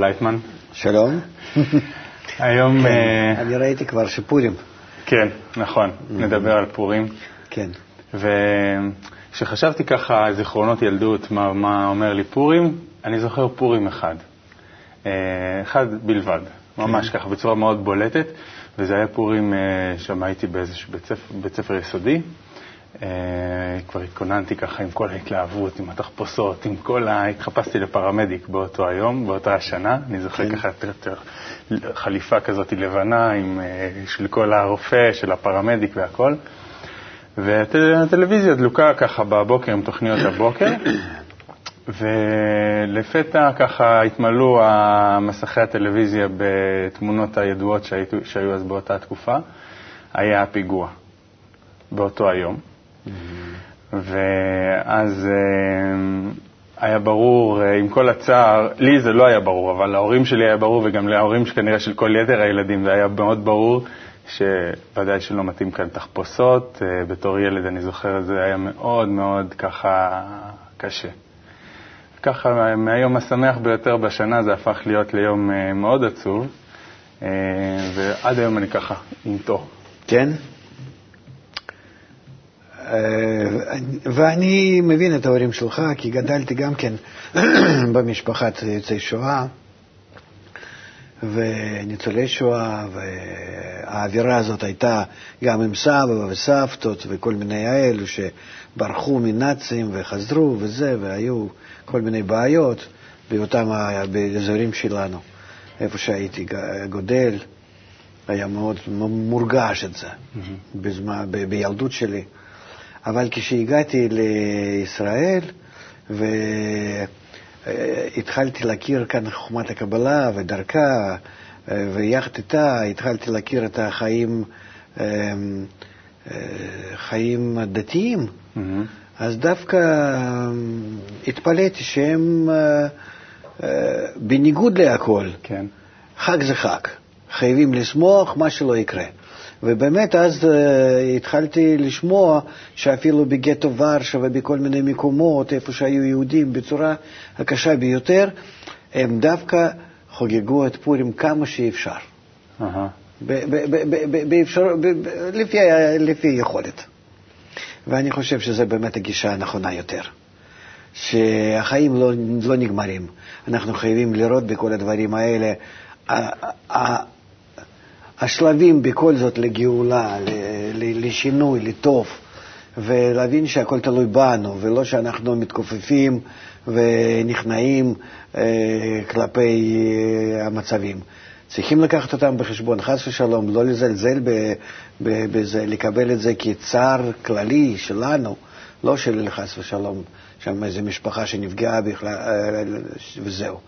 לייטמן. שלום. היום... כן, אה, אני ראיתי כבר שפורים. כן, נכון, נדבר על פורים. כן. וכשחשבתי ככה על זיכרונות ילדות, מה, מה אומר לי פורים, אני זוכר פורים אחד. אה, אחד בלבד, ממש ככה, בצורה מאוד בולטת, וזה היה פורים, אה, שם הייתי באיזשהו בית ספר, בית ספר יסודי. אה, כבר התכוננתי ככה עם כל ההתלהבות, עם התחפושות, עם כל ה... התחפשתי לפרמדיק באותו היום, באותה השנה. אני זוכר כן. ככה יותר חליפה כזאת לבנה עם, אה, של כל הרופא, של הפרמדיק והכל. והטלוויזיה דלוקה ככה בבוקר עם תוכניות הבוקר, ולפתע ככה התמלאו מסכי הטלוויזיה בתמונות הידועות שהיו, שהיו אז באותה תקופה. היה הפיגוע באותו היום. ואז אה, היה ברור, אה, עם כל הצער, לי זה לא היה ברור, אבל להורים שלי היה ברור, וגם להורים כנראה של כל יתר הילדים, זה היה מאוד ברור שוודאי שלא מתאים כאן תחפושות. אה, בתור ילד אני זוכר, זה היה מאוד מאוד ככה קשה. ככה, מהיום השמח ביותר בשנה זה הפך להיות ליום מאוד עצוב, ועד היום אני ככה עם תור. כן? אה, ואני מבין את ההורים שלך, כי גדלתי גם כן במשפחת יוצאי שואה וניצולי שואה, והאווירה הזאת הייתה גם עם סבא וסבתות וכל מיני האלו שברחו מנאצים וחזרו וזה, והיו כל מיני בעיות באותם, ה- באזורים שלנו, איפה שהייתי גודל. היה מאוד מורגש את זה בזמן, ב- בילדות שלי. אבל כשהגעתי לישראל והתחלתי להכיר כאן חוכמת הקבלה ודרכה, ויחד איתה התחלתי להכיר את החיים, אה, אה, חיים דתיים, מהמם. אז דווקא אה, התפלאתי שהם, אה, אה, בניגוד להכל, כן. חג זה חג, חייבים לשמוח מה שלא יקרה. ובאמת אז uh, התחלתי לשמוע שאפילו בגטו ורשה ובכל מיני מקומות, איפה שהיו יהודים בצורה הקשה ביותר, הם דווקא חוגגו את פורים כמה שאפשר, ב- באפשר, לפי, לפי יכולת. ואני חושב שזו באמת הגישה הנכונה יותר. שהחיים לא, לא נגמרים. אנחנו חייבים לראות בכל הדברים האלה. השלבים בכל זאת לגאולה, לשינוי, לטוב, ולהבין שהכל תלוי בנו, ולא שאנחנו מתכופפים ונכנעים אה, כלפי אה, המצבים. צריכים לקחת אותם בחשבון, חס ושלום, לא לזלזל בזה, לקבל את זה כצער כללי שלנו, לא של חס ושלום, שם איזו משפחה שנפגעה בכלל, אה, וזהו.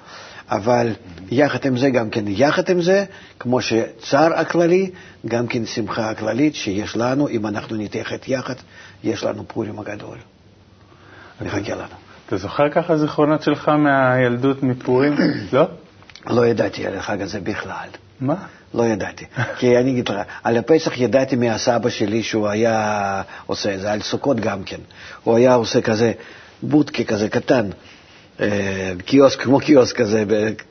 אבל יחד עם זה, גם כן, יחד עם זה, כמו שצער הכללי, גם כן שמחה הכללית שיש לנו, אם אנחנו נתייחד יחד, יש לנו פורים הגדול. מחכה לנו. אתה זוכר ככה זיכרונות שלך מהילדות מפורים? לא? לא ידעתי על החג הזה בכלל. מה? לא ידעתי. כי אני אגיד לך, על הפסח ידעתי מהסבא שלי שהוא היה עושה את זה, על סוכות גם כן. הוא היה עושה כזה בודקה כזה קטן, אה, קיוסק, כמו קיוסק כזה,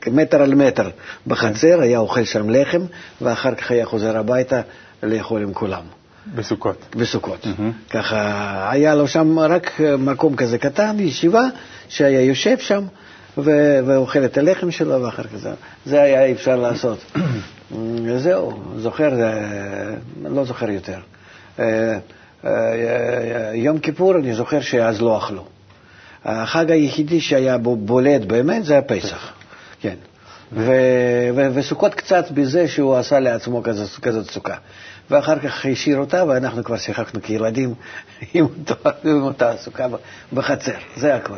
מטר על מטר בחצר, היה אוכל שם לחם, ואחר כך היה חוזר הביתה לאכול עם כולם. בסוכות. בסוכות. מהמם. ככה, היה לו שם רק מקום כזה קטן, ישיבה, שהיה יושב שם ו- ואוכל את הלחם שלו, ואחר כך זה, זה היה אפשר לעשות. זהו, זוכר, אה, לא זוכר יותר. אה, אה, יום כיפור, אני זוכר שאז לא אכלו. החג היחידי שהיה בו בולט באמת זה הפסח, כן. וסוכות קצת בזה שהוא עשה לעצמו כזאת, סוכה. ואחר כך השאיר אותה, ואנחנו כבר שיחקנו כילדים עם, אותו, עם אותה סוכה בחצר, זה הכל.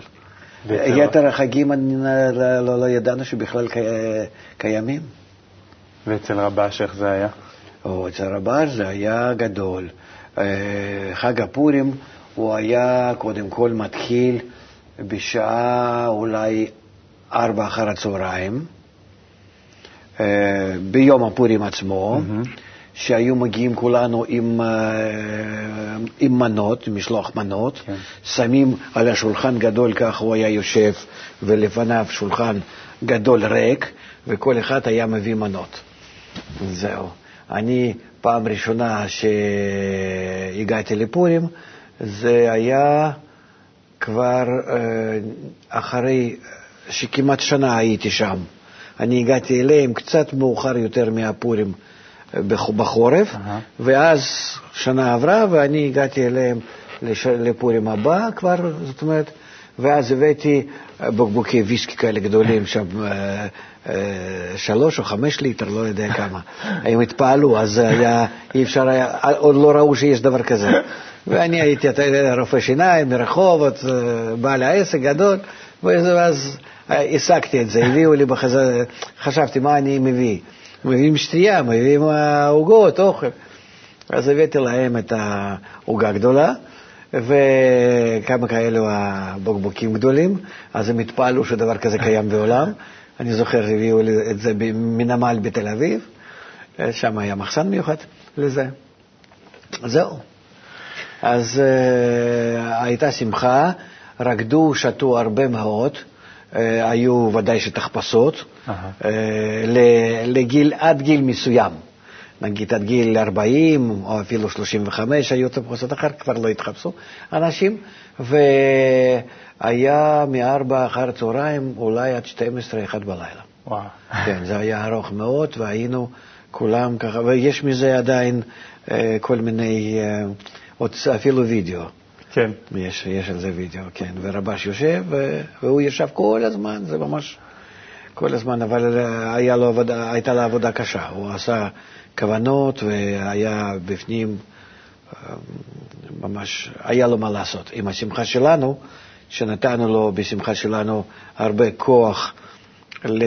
יתר החגים לא, לא, לא ידענו שבכלל קי, קיימים. ואצל רבש איך זה היה? או אצל רבש זה היה גדול. אה, חג הפורים הוא היה קודם כל מתחיל בשעה אולי ארבע אחר הצהריים, אה, ביום הפורים עצמו, מהמם. שהיו מגיעים כולנו עם, אה, עם מנות, משלוח מנות, כן. שמים על השולחן גדול, כך הוא היה יושב, ולפניו שולחן גדול ריק, וכל אחד היה מביא מנות. זהו. אני, פעם ראשונה שהגעתי לפורים, זה היה כבר אה, אחרי שכמעט שנה הייתי שם. אני הגעתי אליהם קצת מאוחר יותר מהפורים אה, בחורף, uh-huh. ואז שנה עברה ואני הגעתי אליהם לש... לפורים הבא כבר, זאת אומרת, ואז הבאתי אה, בקבוקי ויסקי כאלה גדולים שם, שלוש או חמש ליטר, לא יודע כמה. הם התפעלו, אז היה, אי אפשר היה, עוד לא ראו שיש דבר כזה. ואני הייתי, רופא שיניים מרחובות, בעל העסק גדול, ואז השגתי את זה, הביאו לי בחזרה, חשבתי, מה אני מביא? מביאים שתייה, מביאים עוגות, אוכל. אז הבאתי להם את העוגה הגדולה, וכמה כאלו הבקבוקים גדולים, אז הם התפעלו שדבר כזה קיים בעולם. אני זוכר, הביאו את זה מנמל בתל אביב, שם היה מחסן מיוחד לזה. זהו. אז uh, הייתה שמחה, רקדו, שתו הרבה מאוד, uh, היו ודאי שתחפשות, uh-huh. uh, לגיל, עד גיל מסוים. נגיד עד גיל 40 או אפילו 35 היו תחפושות, אחר כבר לא התחפשו אנשים, והיה מ-4 אחר הצהריים אולי עד 12, 1 בלילה. וואו. כן, זה היה ארוך מאוד, והיינו כולם ככה, ויש מזה עדיין uh, כל מיני... עוד אפילו וידאו. כן. יש, יש על זה וידאו, כן. ורבש יושב, והוא ישב כל הזמן, זה ממש כל הזמן, אבל לו עבודה, הייתה לו עבודה קשה. הוא עשה כוונות והיה בפנים, ממש, היה לו מה לעשות. עם השמחה שלנו, שנתנו לו בשמחה שלנו הרבה כוח ל...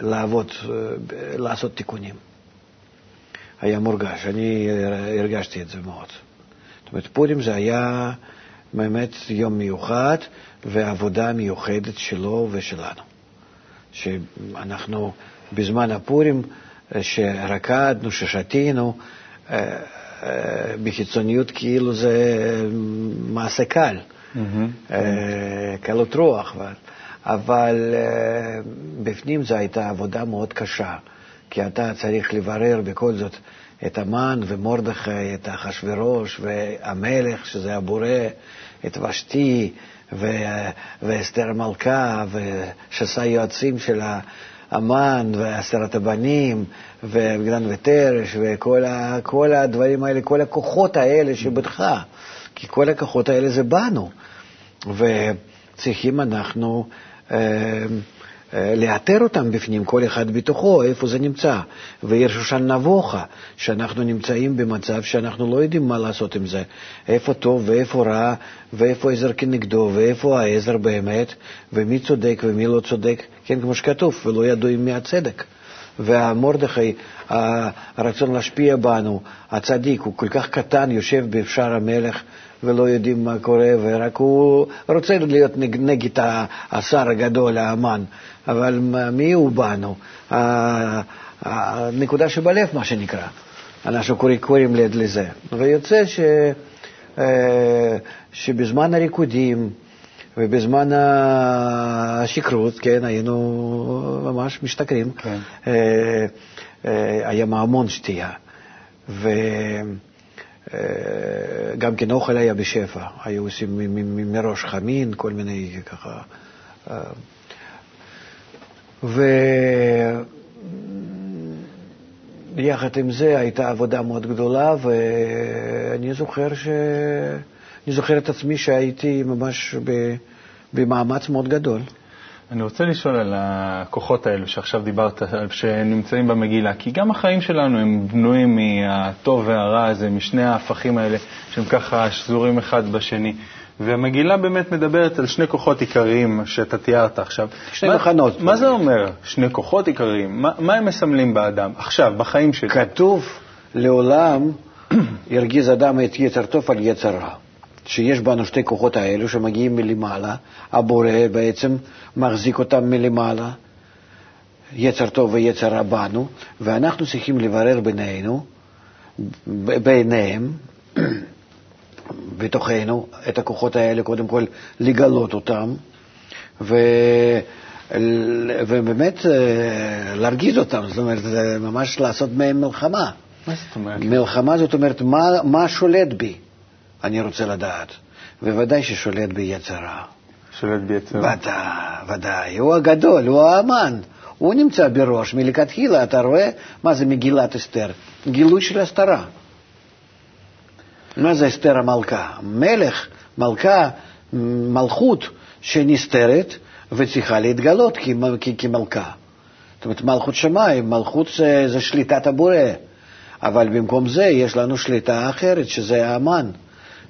לעבוד, לעשות תיקונים. היה מורגש, אני הרגשתי את זה מאוד. זאת אומרת, פורים זה היה באמת יום מיוחד ועבודה מיוחדת שלו ושלנו. שאנחנו בזמן הפורים, שרקדנו, ששתינו, אה, אה, בחיצוניות כאילו זה מעשה קל. קלות רוח, אבל בפנים זו הייתה עבודה מאוד קשה. כי אתה צריך לברר בכל זאת את המן ומרדכי, את אחשורוש והמלך, שזה הבורא, את ושתי ואסתר המלכה, ושסה יועצים של המן ועשרת הבנים וגדן ותרש וכל הדברים האלה, כל הכוחות האלה שבתך, כי כל הכוחות האלה זה בנו, וצריכים אנחנו... אה, לאתר אותם בפנים, כל אחד בתוכו, איפה זה נמצא. ועיר שושן נבוכה, שאנחנו נמצאים במצב שאנחנו לא יודעים מה לעשות עם זה. איפה טוב ואיפה רע, ואיפה עזר כנגדו, ואיפה העזר באמת, ומי צודק ומי לא צודק, כן, כמו שכתוב, ולא ידועים מהצדק. והמרדכי, הרצון להשפיע בנו, הצדיק, הוא כל כך קטן, יושב בשער המלך, ולא יודעים מה קורה, ורק הוא רוצה להיות נגד השר הגדול, האמן. אבל מי הוא בנו? הנקודה שבלב, מה שנקרא. אנחנו קוראים לזה. ויוצא ש, אה, שבזמן הריקודים ובזמן השכרות, כן, היינו ממש משתכרים. כן. אה, אה, היה המון שתייה. וגם כן אוכל היה בשפע, היו עושים מראש חמין, כל מיני ככה ויחד עם זה הייתה עבודה מאוד גדולה, ואני זוכר, ש... אני זוכר את עצמי שהייתי ממש במאמץ מאוד גדול. אני רוצה לשאול על הכוחות האלו שעכשיו דיברת, שנמצאים במגילה, כי גם החיים שלנו הם בנויים מהטוב והרע הזה, משני ההפכים האלה, שהם ככה שזורים אחד בשני. והמגילה באמת מדברת על שני כוחות עיקריים שאתה תיארת עכשיו. שני מה, מחנות. מה זה אומר, שני כוחות עיקריים? מה, מה הם מסמלים באדם, עכשיו, בחיים שלו? כתוב, לעולם ירגיז אדם את יצר טוב על יצר רע. שיש בנו שתי כוחות האלו שמגיעים מלמעלה, הבורא בעצם מחזיק אותם מלמעלה, יצר טוב ויצר רע בנו, ואנחנו צריכים לברר בינינו, ביניהם, בתוכנו את הכוחות האלה, קודם כל לגלות אותם, ובאמת אה, להרגיז אותם, זאת אומרת, זה ממש לעשות מהם מלחמה. מה זאת אומרת? מלחמה זאת אומרת, מה, מה שולט בי? אני רוצה לדעת. וודאי ששולט בי יצר רע. שולט ביצר. ודאי, ודאי. הוא הגדול, הוא האמן. הוא נמצא בראש. מלכתחילה אתה רואה מה זה מגילת אסתר? גילוי של הסתרה. מה זה אסתר המלכה? מלך, מלכה, מלכות שנסתרת וצריכה להתגלות כמלכה. זאת אומרת, מלכות שמיים, מלכות זה, זה שליטת הבורא. אבל במקום זה יש לנו שליטה אחרת, שזה האמן.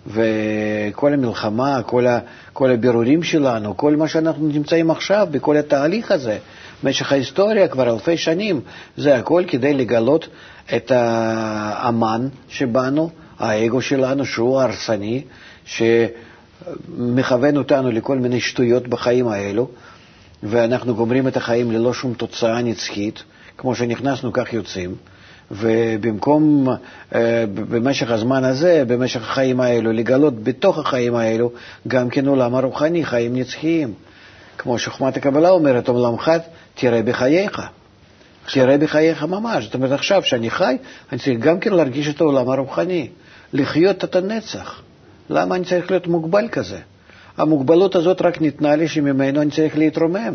וכל המלחמה, כל, ה, כל הבירורים שלנו, כל מה שאנחנו נמצאים עכשיו בכל התהליך הזה, במשך ההיסטוריה כבר אלפי שנים, זה הכל כדי לגלות את האמן שבנו, האגו שלנו, שהוא הרסני, שמכוון אותנו לכל מיני שטויות בחיים האלו, ואנחנו גומרים את החיים ללא שום תוצאה נצחית, כמו שנכנסנו כך יוצאים. ובמקום אה, במשך הזמן הזה, במשך החיים האלו, לגלות בתוך החיים האלו גם כן עולם הרוחני, חיים נצחיים. כמו שחוכמת הקבלה אומרת, עולמך תראה בחייך. תראה בחייך ממש. זאת אומרת, עכשיו שאני חי, אני צריך גם כן להרגיש את העולם הרוחני, לחיות את הנצח. למה אני צריך להיות מוגבל כזה? המוגבלות הזאת רק ניתנה לי שממנו אני צריך להתרומם.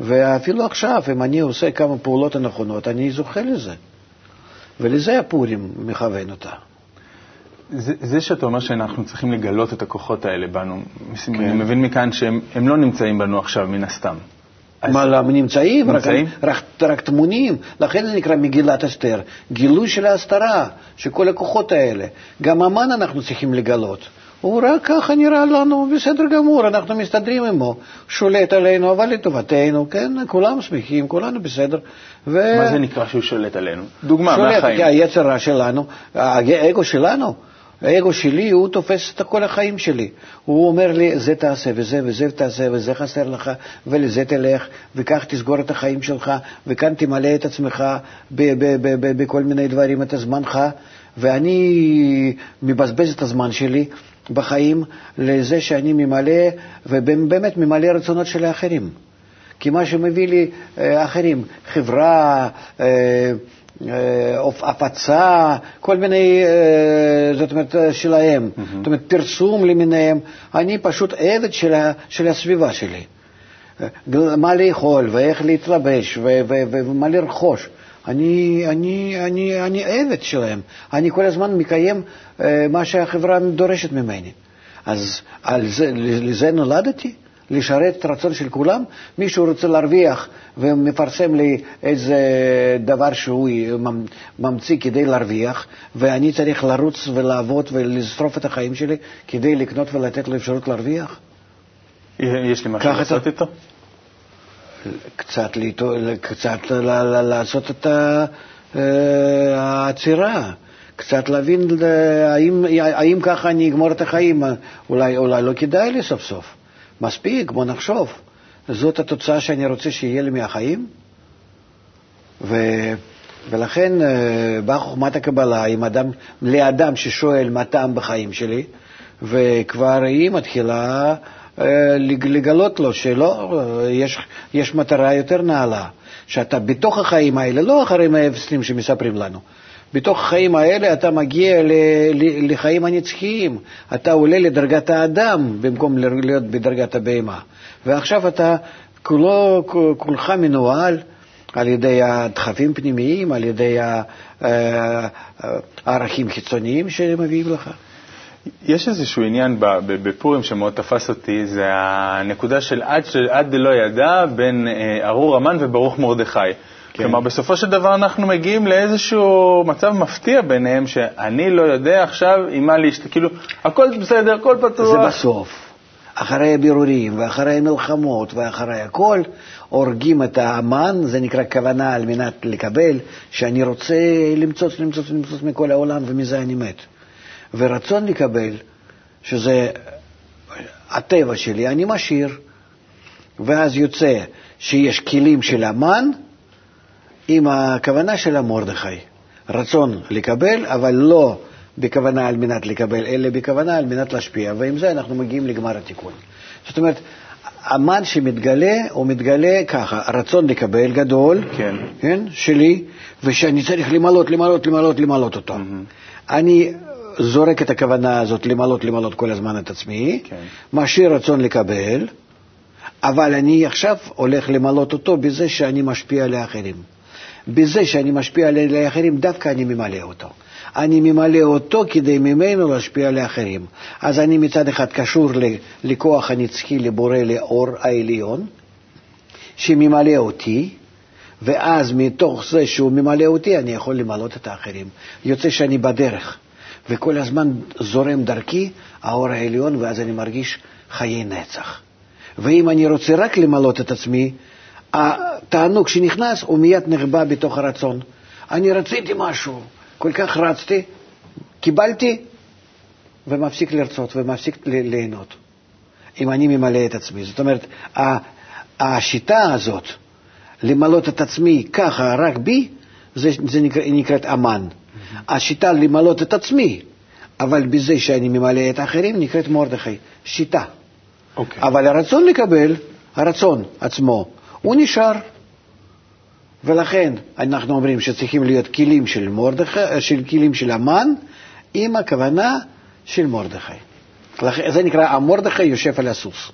ואפילו עכשיו, אם אני עושה כמה פעולות הנכונות, אני זוכה לזה. ולזה הפורים מכוון אותה. זה, זה שאתה אומר שאנחנו צריכים לגלות את הכוחות האלה בנו, כן. אני מבין מכאן שהם לא נמצאים בנו עכשיו, מן הסתם. מה, למה נמצאים? נמצאים? רק, רק, רק טמונים, לכן זה נקרא מגילת אסתר. גילוי של ההסתרה, של כל הכוחות האלה. גם המן אנחנו צריכים לגלות. הוא רק ככה נראה לנו בסדר גמור, אנחנו מסתדרים עמו, שולט עלינו, אבל לטובתנו, כן, כולם שמחים, כולנו בסדר. ו... מה זה נקרא שהוא שולט עלינו? דוגמה שולט, מהחיים. שולט, היצר רע שלנו, האגו שלנו, האגו שלי, הוא תופס את כל החיים שלי. הוא אומר לי, זה תעשה וזה וזה תעשה וזה חסר לך, ולזה תלך, וכך תסגור את החיים שלך, וכאן תמלא את עצמך בכל מיני דברים, את הזמנך, ואני מבזבז את הזמן שלי. בחיים לזה שאני ממלא, ובאמת ממלא רצונות של האחרים. כי מה שמביא לי אה, אחרים, חברה, אה, הפצה, כל מיני, זאת אומרת, שלהם, mm-hmm. זאת אומרת, פרסום למיניהם, אני פשוט עבד של, של הסביבה שלי. מה לאכול ואיך להתלבש ומה לרכוש. אני, אני, אני, אני עבד שלהם, אני כל הזמן מקיים מה שהחברה דורשת ממני. אז על זה, לזה נולדתי? לשרת את הרצון של כולם? מישהו רוצה להרוויח ומפרסם לי איזה דבר שהוא ממציא כדי להרוויח, ואני צריך לרוץ ולעבוד ולשרוף את החיים שלי כדי לקנות ולתת לו אפשרות להרוויח? יש לי משהו לעשות איתו? קצת, ליטו, קצת לעשות את אה, העצירה, קצת להבין אה, האם, האם ככה אני אגמור את החיים, אולי, אולי לא כדאי לי סוף סוף. מספיק, בוא נחשוב. זאת התוצאה שאני רוצה שיהיה לי מהחיים? ו... ולכן אה, באה חוכמת הקבלה עם אדם, לאדם ששואל מה טעם בחיים שלי, וכבר היא מתחילה אה, לגלות לו שלא, יש, יש מטרה יותר נעלה, שאתה בתוך החיים האלה, לא אחרי 120 שמספרים לנו, בתוך החיים האלה אתה מגיע לחיים הנצחיים, אתה עולה לדרגת האדם במקום להיות בדרגת הבהמה, ועכשיו אתה כולו, כולך מנוהל על ידי הדחפים פנימיים, על ידי אה, הערכים חיצוניים שמביאים לך. יש איזשהו עניין בפורים שמאוד תפס אותי, זה הנקודה של עד, עד דלא ידע בין אה, ארור המן וברוך מרדכי. כן. כלומר, בסופו של דבר אנחנו מגיעים לאיזשהו מצב מפתיע ביניהם, שאני לא יודע עכשיו עם מה להשת... כאילו, הכל בסדר, הכל פתוח. זה בסוף. אחרי הבירורים ואחרי המלחמות ואחרי הכל, הורגים את האמן, זה נקרא כוונה על מנת לקבל, שאני רוצה למצוץ, למצוץ, למצוץ מכל העולם ומזה אני מת. ורצון לקבל, שזה הטבע שלי, אני משאיר. ואז יוצא שיש כלים של המן עם הכוונה של המרדכי. רצון לקבל, אבל לא בכוונה על מנת לקבל, אלא בכוונה על מנת להשפיע, ועם זה אנחנו מגיעים לגמר התיקון. זאת אומרת, המן שמתגלה, הוא מתגלה ככה, רצון לקבל גדול, כן. כן, שלי, ושאני צריך למלות, למלות, למלות, למלות אותו. אני זורק את הכוונה הזאת למלות, למלות כל הזמן את עצמי, כן. משאיר רצון לקבל, אבל אני עכשיו הולך למלות אותו בזה שאני משפיע על האחרים. בזה שאני משפיע על האחרים, דווקא אני ממלא אותו. אני ממלא אותו כדי ממנו להשפיע על האחרים. אז אני מצד אחד קשור לכוח הנצחי, לבורא, לאור העליון, שממלא אותי, ואז מתוך זה שהוא ממלא אותי, אני יכול למלות את האחרים. יוצא שאני בדרך, וכל הזמן זורם דרכי האור העליון, ואז אני מרגיש חיי נצח. ואם אני רוצה רק למלות את עצמי, התענוג שנכנס הוא מיד נחבא בתוך הרצון. אני רציתי משהו, כל כך רצתי, קיבלתי, ומפסיק לרצות ומפסיק ליהנות. אם אני ממלא את עצמי. זאת אומרת, השיטה הזאת, למלות את עצמי ככה, רק בי, זה, זה נקרא, נקראת אמן. השיטה למלות את עצמי, אבל בזה שאני ממלא את האחרים, נקראת מרדכי. שיטה. אוקיי. אבל הרצון לקבל, הרצון עצמו, הוא נשאר. ולכן אנחנו אומרים שצריכים להיות כלים של מרדכי, של כלים של המן, עם הכוונה של מרדכי. לכן, זה נקרא, המרדכי יושב על הסוס.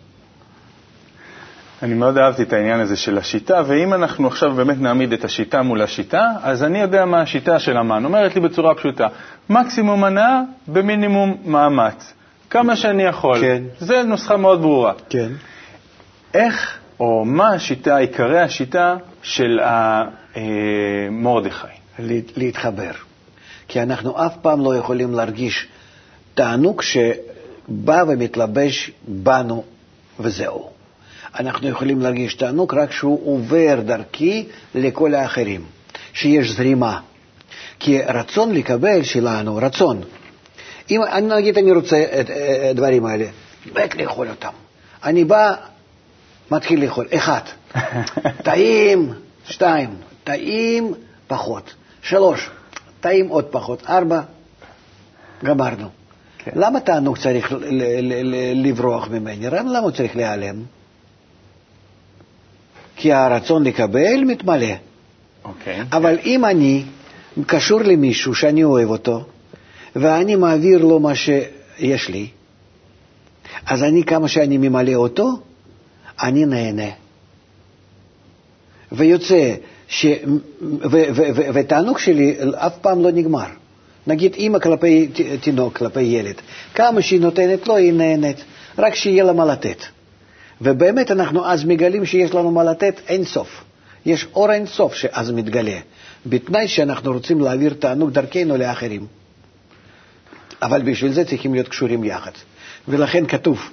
אני מאוד אהבתי את העניין הזה של השיטה, ואם אנחנו עכשיו באמת נעמיד את השיטה מול השיטה, אז אני יודע מה השיטה של המן. אומרת לי בצורה פשוטה, מקסימום הנאה במינימום מאמץ. כמה שאני יכול. כן. זה נוסחה מאוד ברורה. כן. איך, או מה השיטה, עיקרי השיטה של מרדכי? להתחבר. כי אנחנו אף פעם לא יכולים להרגיש תענוג שבא ומתלבש בנו וזהו. אנחנו יכולים להרגיש תענוג רק שהוא עובר דרכי לכל האחרים, שיש זרימה. כי רצון לקבל שלנו, רצון. אם אני נגיד אני רוצה את הדברים האלה, מת לאכול אותם. אני בא, מתחיל לאכול, אחד, טעים, שתיים, טעים פחות, שלוש, טעים עוד פחות, ארבע, גמרנו. כן. למה תענוג צריך לברוח ממני? למה הוא צריך להיעלם? כי הרצון לקבל מתמלא. אוקיי. אבל אם אני קשור למישהו שאני אוהב אותו, ואני מעביר לו מה שיש לי, אז אני, כמה שאני ממלא אותו, אני נהנה. ויוצא, ש... ו- ו- ו- ותענוג שלי אף פעם לא נגמר. נגיד אימא כלפי תינוק, כלפי ילד, כמה שהיא נותנת לו, היא נהנית, רק שיהיה לה מה לתת. ובאמת אנחנו אז מגלים שיש לנו מה לתת אין סוף. יש אור אין סוף שאז מתגלה, בתנאי שאנחנו רוצים להעביר תענוג דרכנו לאחרים. אבל בשביל זה צריכים להיות קשורים יחד. ולכן כתוב,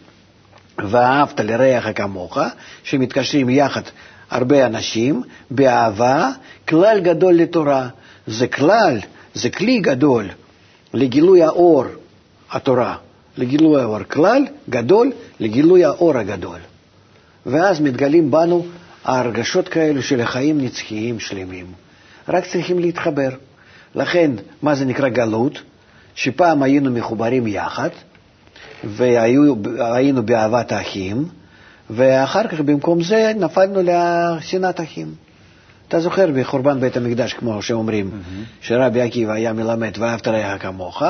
ואהבת לרעך כמוך, שמתקשרים יחד הרבה אנשים באהבה, כלל גדול לתורה. זה כלל, זה כלי גדול לגילוי האור, התורה, לגילוי האור. כלל גדול לגילוי האור הגדול. ואז מתגלים בנו ההרגשות כאלו של החיים נצחיים שלמים. רק צריכים להתחבר. לכן, מה זה נקרא גלות? שפעם היינו מחוברים יחד, והיינו באהבת האחים, ואחר כך במקום זה נפלנו לשנאת אחים. אתה זוכר בחורבן בית המקדש, כמו שאומרים, mm-hmm. שרבי עקיבא היה מלמד ואהבת רעך כמוך,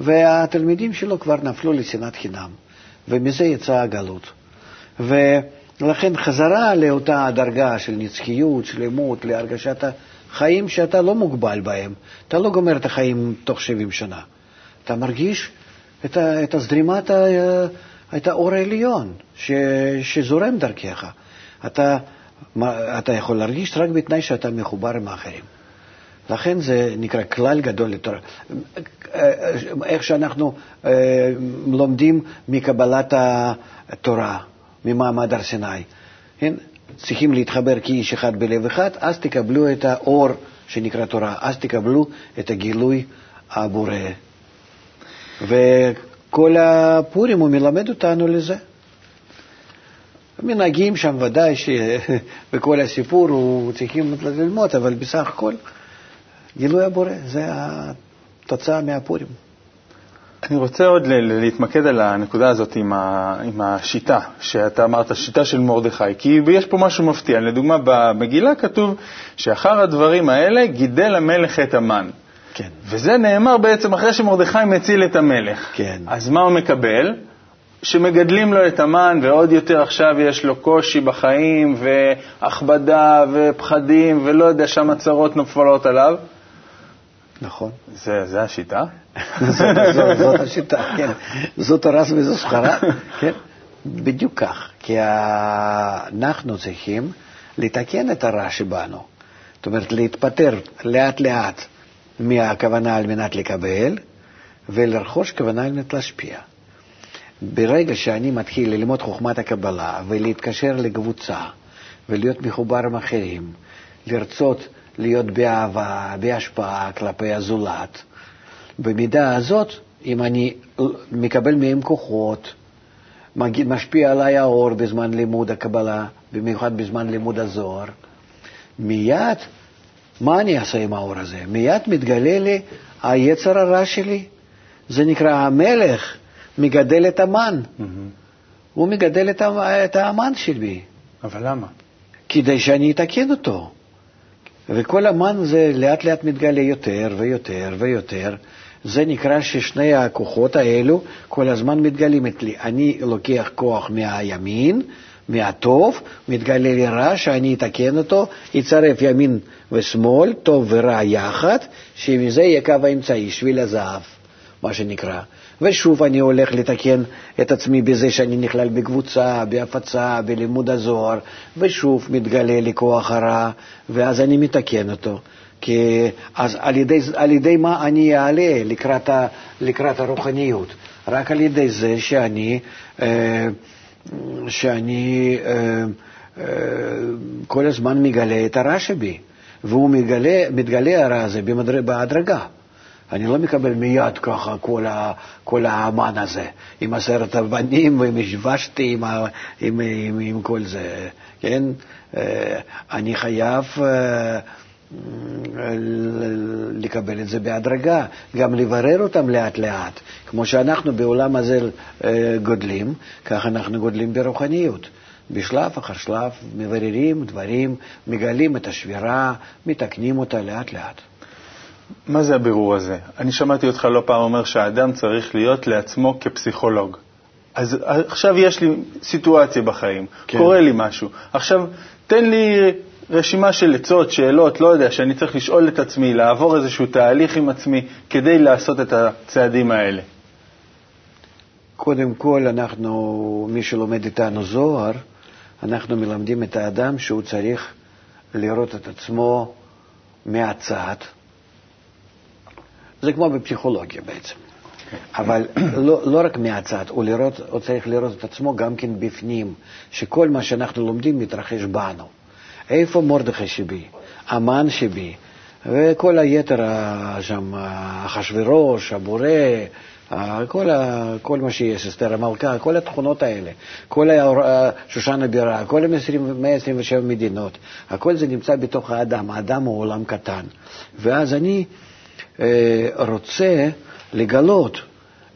והתלמידים שלו כבר נפלו לשנאת חינם, ומזה יצאה הגלות. ולכן חזרה לאותה דרגה של נצחיות, שלמות, להרגשת החיים שאתה לא מוגבל בהם. אתה לא גומר את החיים תוך 70 שנה. אתה מרגיש את, את הזרימת, ה, את האור העליון ש, שזורם דרכך. אתה, אתה יכול להרגיש רק בתנאי שאתה מחובר עם האחרים. לכן זה נקרא כלל גדול לתורה. איך שאנחנו אה, לומדים מקבלת התורה, ממעמד הר סיני. כן? צריכים להתחבר כאיש אחד בלב אחד, אז תקבלו את האור שנקרא תורה, אז תקבלו את הגילוי הבורא. וכל הפורים הוא מלמד אותנו לזה. מנהגים שם ודאי שבכל הסיפור הוא צריכים ללמוד, אבל בסך הכל גילוי הבורא, זה התוצאה מהפורים. אני רוצה עוד להתמקד על הנקודה הזאת עם, ה, עם השיטה, שאתה אמרת, שיטה של מרדכי, כי יש פה משהו מפתיע. לדוגמה, במגילה כתוב שאחר הדברים האלה גידל המלך את המן. כן. וזה נאמר בעצם אחרי שמרדכי מציל את המלך. כן. אז מה הוא מקבל? שמגדלים לו את המן, ועוד יותר עכשיו יש לו קושי בחיים, והכבדה, ופחדים, ולא יודע, שם צרות נופלות עליו. נכון. זה, זה השיטה? זאת, זאת, זאת השיטה, כן. זאת הרס וזו סחרה, כן. בדיוק כך, כי אנחנו צריכים לתקן את הרע שבנו. זאת אומרת, להתפטר לאט-לאט מהכוונה על מנת לקבל, ולרכוש כוונה על מנת להשפיע. ברגע שאני מתחיל ללמוד חוכמת הקבלה ולהתקשר לקבוצה ולהיות מחובר עם אחרים, לרצות להיות באהבה, בהשפעה כלפי הזולת, במידה הזאת, אם אני מקבל מהם כוחות, משפיע עליי האור בזמן לימוד הקבלה, במיוחד בזמן לימוד הזוהר, מיד, מה אני אעשה עם האור הזה? מיד מתגלה לי היצר הרע שלי. זה נקרא המלך מגדל את המן. Mm-hmm. הוא מגדל את המן שלי. אבל למה? כדי שאני אתקן אותו. וכל המן זה לאט לאט מתגלה יותר ויותר ויותר. זה נקרא ששני הכוחות האלו כל הזמן מתגלים אצלי. אני לוקח כוח מהימין, מהטוב, מתגלה לי רע שאני אתקן אותו, יצרף ימין ושמאל, טוב ורע יחד, שמזה יהיה קו האמצעי, שביל הזהב, מה שנקרא. ושוב אני הולך לתקן את עצמי בזה שאני נכלל בקבוצה, בהפצה, בלימוד הזוהר, ושוב מתגלה לי כוח הרע, ואז אני מתקן אותו. כי אז על ידי, על ידי מה אני אעלה לקראת, ה, לקראת הרוחניות? רק על ידי זה שאני, אה, שאני אה, אה, כל הזמן מגלה את הרע שבי, והוא מתגלה, מתגלה הרע הזה בהדרגה. אני לא מקבל מיד ככה כל, ה, כל האמן הזה, עם עשרת הבנים ועם ושבשתי, עם, עם, עם, עם כל זה, כן? אני חייב לקבל את זה בהדרגה, גם לברר אותם לאט-לאט. כמו שאנחנו בעולם הזה גודלים, כך אנחנו גודלים ברוחניות. בשלב אחר שלב מבררים דברים, מגלים את השבירה, מתקנים אותה לאט-לאט. מה זה הבירור הזה? אני שמעתי אותך לא פעם אומר שהאדם צריך להיות לעצמו כפסיכולוג. אז עכשיו יש לי סיטואציה בחיים, כן. קורה לי משהו. עכשיו, תן לי רשימה של עצות, שאלות, לא יודע, שאני צריך לשאול את עצמי, לעבור איזשהו תהליך עם עצמי כדי לעשות את הצעדים האלה. קודם כל, אנחנו, מי שלומד איתנו זוהר, אנחנו מלמדים את האדם שהוא צריך לראות את עצמו מהצד, זה כמו בפסיכולוגיה בעצם. אבל לא, לא רק מהצד, הוא, לראות, הוא צריך לראות את עצמו גם כן בפנים, שכל מה שאנחנו לומדים מתרחש בנו. איפה מרדכי שבי, המן שבי, וכל היתר שם, אחשוורוש, הבורא, כל, ה, כל מה שיש, אסתר המלכה, כל התכונות האלה, כל שושן הבירה, כל ה-127 מדינות, הכל זה נמצא בתוך האדם, האדם הוא עולם קטן. ואז אני אה, רוצה לגלות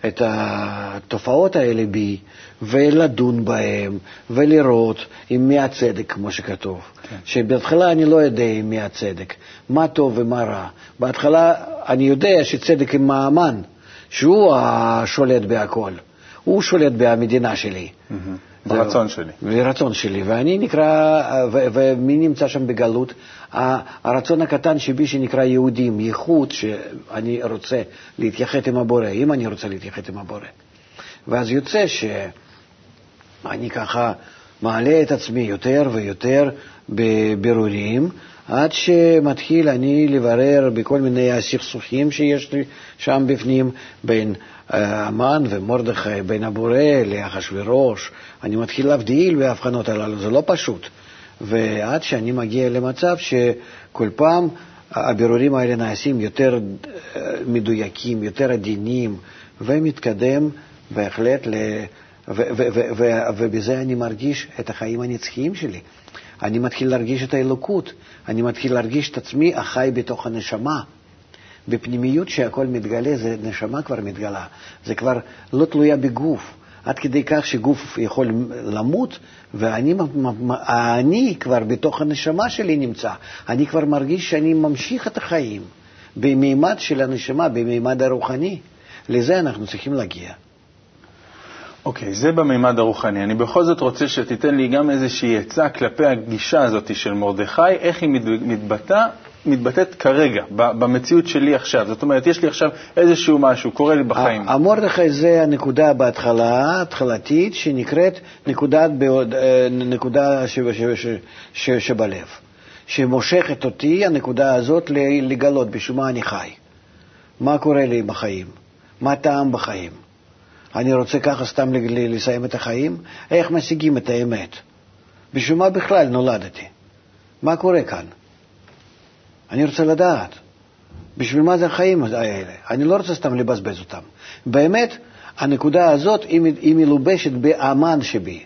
את התופעות האלה בי ולדון בהן ולראות עם מי הצדק, כמו שכתוב. כן. שבהתחלה אני לא יודע עם מי הצדק, מה טוב ומה רע. בהתחלה אני יודע שצדק עם האמן, שהוא השולט בהכל. הוא שולט במדינה שלי. Mm-hmm. ברצון שלי. ברצון שלי, ואני נקרא, ומי נמצא שם בגלות? הרצון הקטן שבי שנקרא יהודים, ייחוד שאני רוצה להתייחד עם הבורא, אם אני רוצה להתייחד עם הבורא. ואז יוצא שאני ככה מעלה את עצמי יותר ויותר בבירורים, עד שמתחיל אני לברר בכל מיני הסכסוכים שיש לי שם בפנים, בין המן ומרדכי, בין הבורא לאחשוורוש. אני מתחיל להבדיל בהבחנות הללו, זה לא פשוט. ועד שאני מגיע למצב שכל פעם הבירורים האלה נעשים יותר אה, מדויקים, יותר עדינים, ומתקדם בהחלט, ל... ובזה אני מרגיש את החיים הנצחיים שלי. אני מתחיל להרגיש את האלוקות, אני מתחיל להרגיש את עצמי החי בתוך הנשמה. בפנימיות שהכל מתגלה, זה נשמה כבר מתגלה. זה כבר לא תלויה בגוף. עד כדי כך שגוף יכול למות, ואני כבר בתוך הנשמה שלי נמצא. אני כבר מרגיש שאני ממשיך את החיים במימד של הנשמה, במימד הרוחני. לזה אנחנו צריכים להגיע. אוקיי, okay, זה במימד הרוחני. אני בכל זאת רוצה שתיתן לי גם איזושהי עצה כלפי הגישה הזאת של מרדכי, איך היא מתבטא, מתבטאת כרגע, במציאות שלי עכשיו. זאת אומרת, יש לי עכשיו איזשהו משהו, קורה לי בחיים. המרדכי זה הנקודה בהתחלה, התחלתית, שנקראת נקודת, אה, נקודה ש, ש, ש, ש, שבלב, שמושכת אותי, הנקודה הזאת, לגלות בשביל מה אני חי. מה קורה לי בחיים? מה הטעם בחיים? אני רוצה ככה סתם לסיים את החיים? איך משיגים את האמת? בשביל מה בכלל נולדתי? מה קורה כאן? אני רוצה לדעת. בשביל מה זה החיים האלה? אני לא רוצה סתם לבזבז אותם. באמת, הנקודה הזאת היא מלובשת באמן שבי.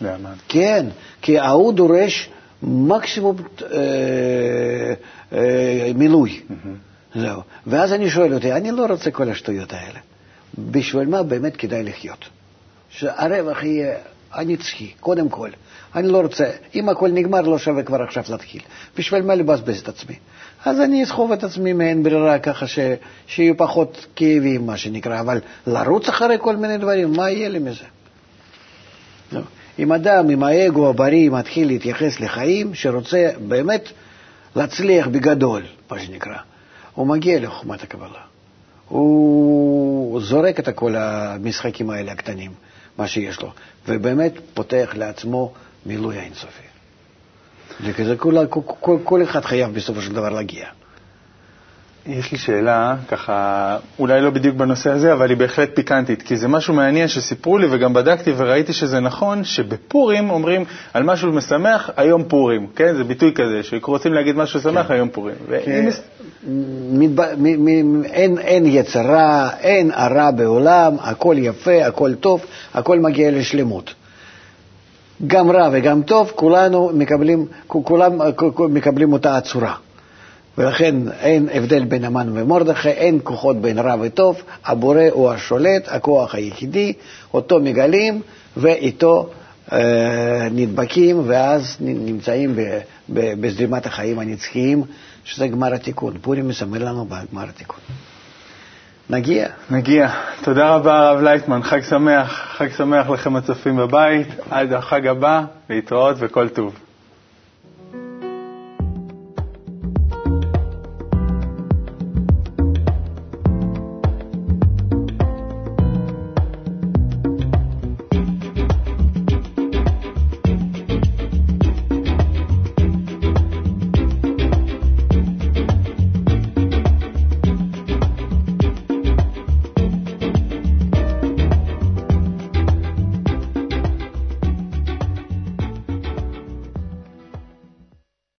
באמן. כן, כי ההוא דורש מקסימום אה, אה, מילוי. Mm-hmm. זהו. ואז אני שואל אותי, אני לא רוצה כל השטויות האלה. בשביל מה באמת כדאי לחיות? שהרווח יהיה הנצחי, קודם כל. אני לא רוצה, אם הכל נגמר, לא שווה כבר עכשיו להתחיל. בשביל מה לבזבז את עצמי? אז אני אסחוב את עצמי מעין ברירה ככה ש... שיהיו פחות כאבים, מה שנקרא, אבל לרוץ אחרי כל מיני דברים, מה יהיה לי מזה? לא. אם אדם עם האגו הבריא מתחיל להתייחס לחיים, שרוצה באמת להצליח בגדול, מה שנקרא, הוא מגיע לחוכמת הקבלה. הוא זורק את כל המשחקים האלה הקטנים, מה שיש לו, ובאמת פותח לעצמו מילוי אינסופי. וכזה כל, כל, כל אחד חייב בסופו של דבר להגיע. יש לי שאלה, ככה, אולי לא בדיוק בנושא הזה, אבל היא בהחלט פיקנטית, כי זה משהו מעניין שסיפרו לי וגם בדקתי וראיתי שזה נכון, שבפורים אומרים על משהו משמח, היום פורים, כן? זה ביטוי כזה, שרוצים להגיד משהו שמח, כן. היום פורים. כן. מב... מ... מ... אין, אין יצרה, אין הרע בעולם, הכל יפה, הכל טוב, הכל מגיע לשלמות. גם רע וגם טוב, כולנו מקבלים, כולם מקבלים אותה הצורה. ולכן אין הבדל בין המן ומרדכי, אין כוחות בין רע וטוב, הבורא הוא השולט, הכוח היחידי, אותו מגלים ואיתו אה, נדבקים, ואז נמצאים בזרימת החיים הנצחיים, שזה גמר התיקון. פורים מסמל לנו בגמר התיקון. נגיע. נגיע. תודה רבה, הרב לייטמן. חג שמח. חג שמח לכם הצופים בבית. עד החג הבא, להתראות וכל טוב.